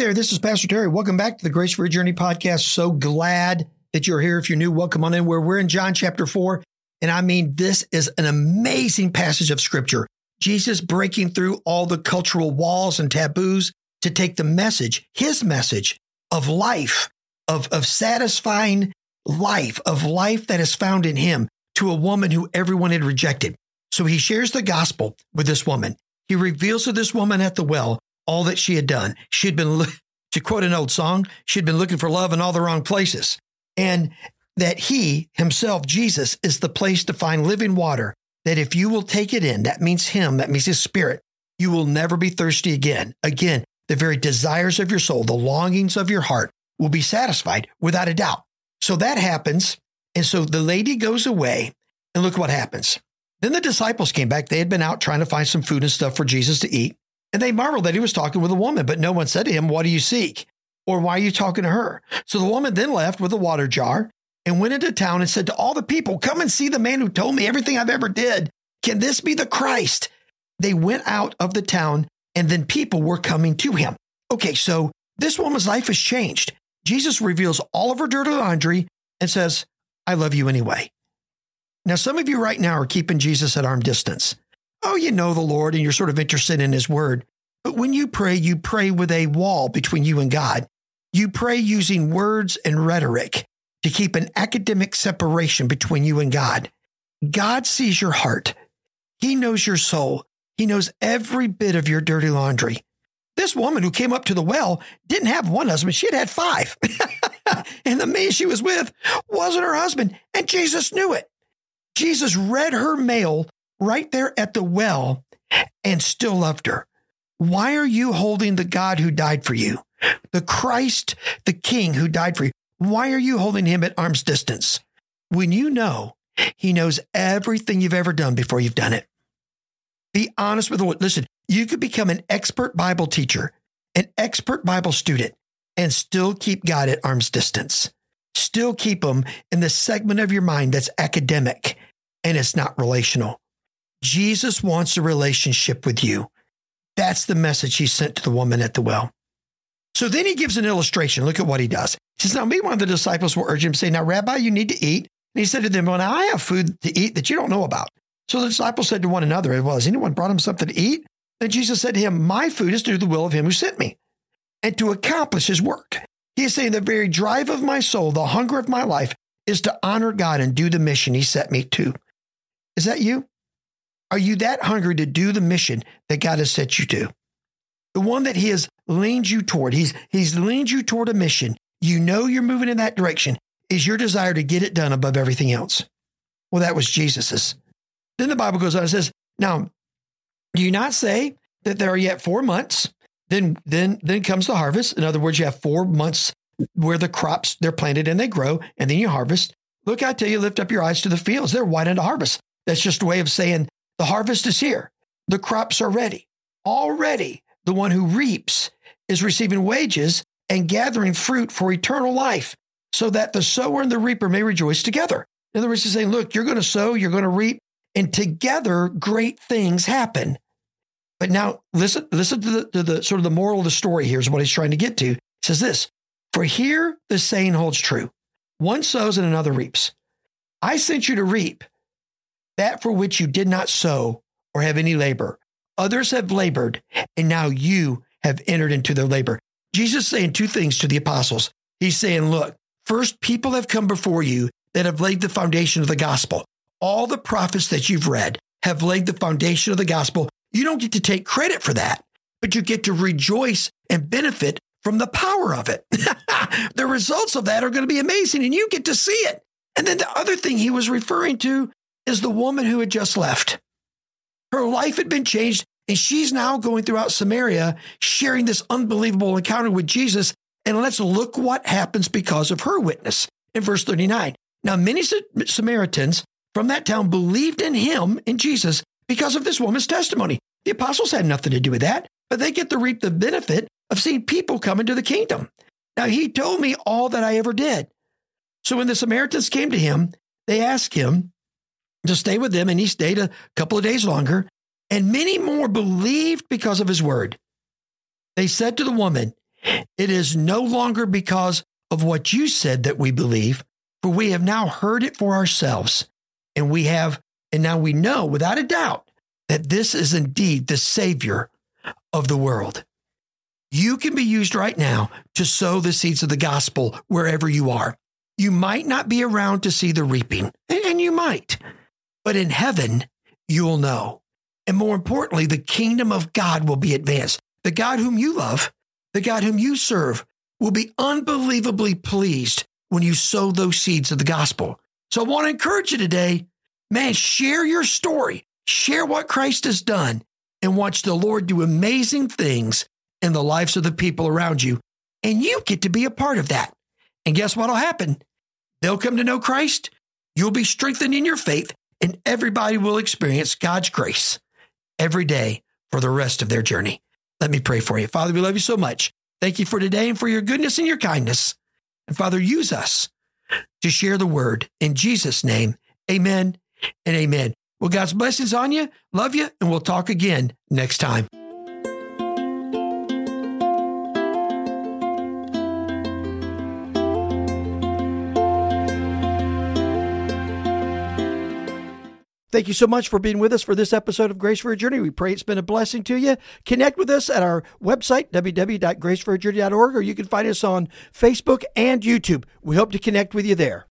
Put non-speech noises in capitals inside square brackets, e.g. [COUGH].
there, this is Pastor Terry. Welcome back to the Grace for Your Journey podcast. So glad that you're here. If you're new, welcome on in. Where we're in John chapter four, and I mean this is an amazing passage of Scripture. Jesus breaking through all the cultural walls and taboos to take the message, His message of life, of of satisfying life, of life that is found in Him, to a woman who everyone had rejected. So He shares the gospel with this woman. He reveals to this woman at the well all that she had done. She had been, to quote an old song, she had been looking for love in all the wrong places. And that he himself, Jesus, is the place to find living water. That if you will take it in, that means him, that means his spirit, you will never be thirsty again. Again, the very desires of your soul, the longings of your heart will be satisfied without a doubt. So that happens. And so the lady goes away, and look what happens. Then the disciples came back. They had been out trying to find some food and stuff for Jesus to eat. And they marveled that he was talking with a woman, but no one said to him, What do you seek? Or why are you talking to her? So the woman then left with a water jar and went into town and said to all the people, Come and see the man who told me everything I've ever did. Can this be the Christ? They went out of the town and then people were coming to him. Okay, so this woman's life has changed. Jesus reveals all of her dirty laundry and says, I love you anyway. Now, some of you right now are keeping Jesus at arm distance oh, you know the Lord and you're sort of interested in his word. But when you pray, you pray with a wall between you and God. You pray using words and rhetoric to keep an academic separation between you and God. God sees your heart. He knows your soul. He knows every bit of your dirty laundry. This woman who came up to the well didn't have one husband, she had had five. [LAUGHS] and the man she was with wasn't her husband, and Jesus knew it. Jesus read her mail right there at the well and still loved her. Why are you holding the God who died for you, the Christ, the King who died for you? Why are you holding him at arm's distance when you know he knows everything you've ever done before you've done it? Be honest with the Lord. Listen, you could become an expert Bible teacher, an expert Bible student, and still keep God at arm's distance. Still keep him in the segment of your mind that's academic and it's not relational. Jesus wants a relationship with you. That's the message he sent to the woman at the well. So then he gives an illustration. Look at what he does. He says, Now, me, one of the disciples will urge him, say, Now, Rabbi, you need to eat. And he said to them, Well, now I have food to eat that you don't know about. So the disciples said to one another, Well, has anyone brought him something to eat? Then Jesus said to him, My food is to do the will of him who sent me and to accomplish his work. He is saying, The very drive of my soul, the hunger of my life, is to honor God and do the mission he set me to. Is that you? Are you that hungry to do the mission that God has set you to? The one that He has leaned you toward. He's, he's leaned you toward a mission. You know you're moving in that direction. Is your desire to get it done above everything else? Well, that was Jesus's. Then the Bible goes on and says, Now, do you not say that there are yet four months? Then, then, then comes the harvest. In other words, you have four months where the crops they're planted and they grow, and then you harvest. Look, I tell you, lift up your eyes to the fields. They're white unto harvest. That's just a way of saying the harvest is here. The crops are ready. Already, the one who reaps is receiving wages and gathering fruit for eternal life, so that the sower and the reaper may rejoice together. In other words, he's saying, look, you're going to sow, you're going to reap, and together great things happen. But now listen, listen to the, to the sort of the moral of the story here is what he's trying to get to. He says this, for here the saying holds true. One sows and another reaps. I sent you to reap that for which you did not sow or have any labor. Others have labored, and now you have entered into their labor. Jesus saying two things to the apostles. He's saying, look, first, people have come before you that have laid the foundation of the gospel. All the prophets that you've read have laid the foundation of the gospel. You don't get to take credit for that, but you get to rejoice and benefit from the power of it. [LAUGHS] the results of that are going to be amazing, and you get to see it. And then the other thing he was referring to is the woman who had just left. Her life had been changed, and she's now going throughout Samaria sharing this unbelievable encounter with Jesus. And let's look what happens because of her witness in verse 39. Now, many Samaritans from that town believed in him, in Jesus, because of this woman's testimony. The apostles had nothing to do with that, but they get to reap the benefit of seeing people come into the kingdom. Now, he told me all that I ever did. So when the Samaritans came to him, they asked him, to stay with them, and he stayed a couple of days longer. And many more believed because of his word. They said to the woman, It is no longer because of what you said that we believe, for we have now heard it for ourselves. And we have, and now we know without a doubt that this is indeed the Savior of the world. You can be used right now to sow the seeds of the gospel wherever you are. You might not be around to see the reaping, and you might, but in heaven, you'll know. And more importantly, the kingdom of God will be advanced. The God whom you love, the God whom you serve, will be unbelievably pleased when you sow those seeds of the gospel. So I want to encourage you today, man, share your story, share what Christ has done, and watch the Lord do amazing things in the lives of the people around you. And you get to be a part of that. And guess what'll happen? They'll come to know Christ. You'll be strengthened in your faith, and everybody will experience God's grace every day for the rest of their journey. Let me pray for you. Father, we love you so much. Thank you for today and for your goodness and your kindness. And Father, use us to share the word. In Jesus' name, amen and amen. Well, God's blessings on you. Love you. And we'll talk again next time. Thank you so much for being with us for this episode of Grace for a Journey. We pray it's been a blessing to you. Connect with us at our website, www.graceforajourney.org, or you can find us on Facebook and YouTube. We hope to connect with you there.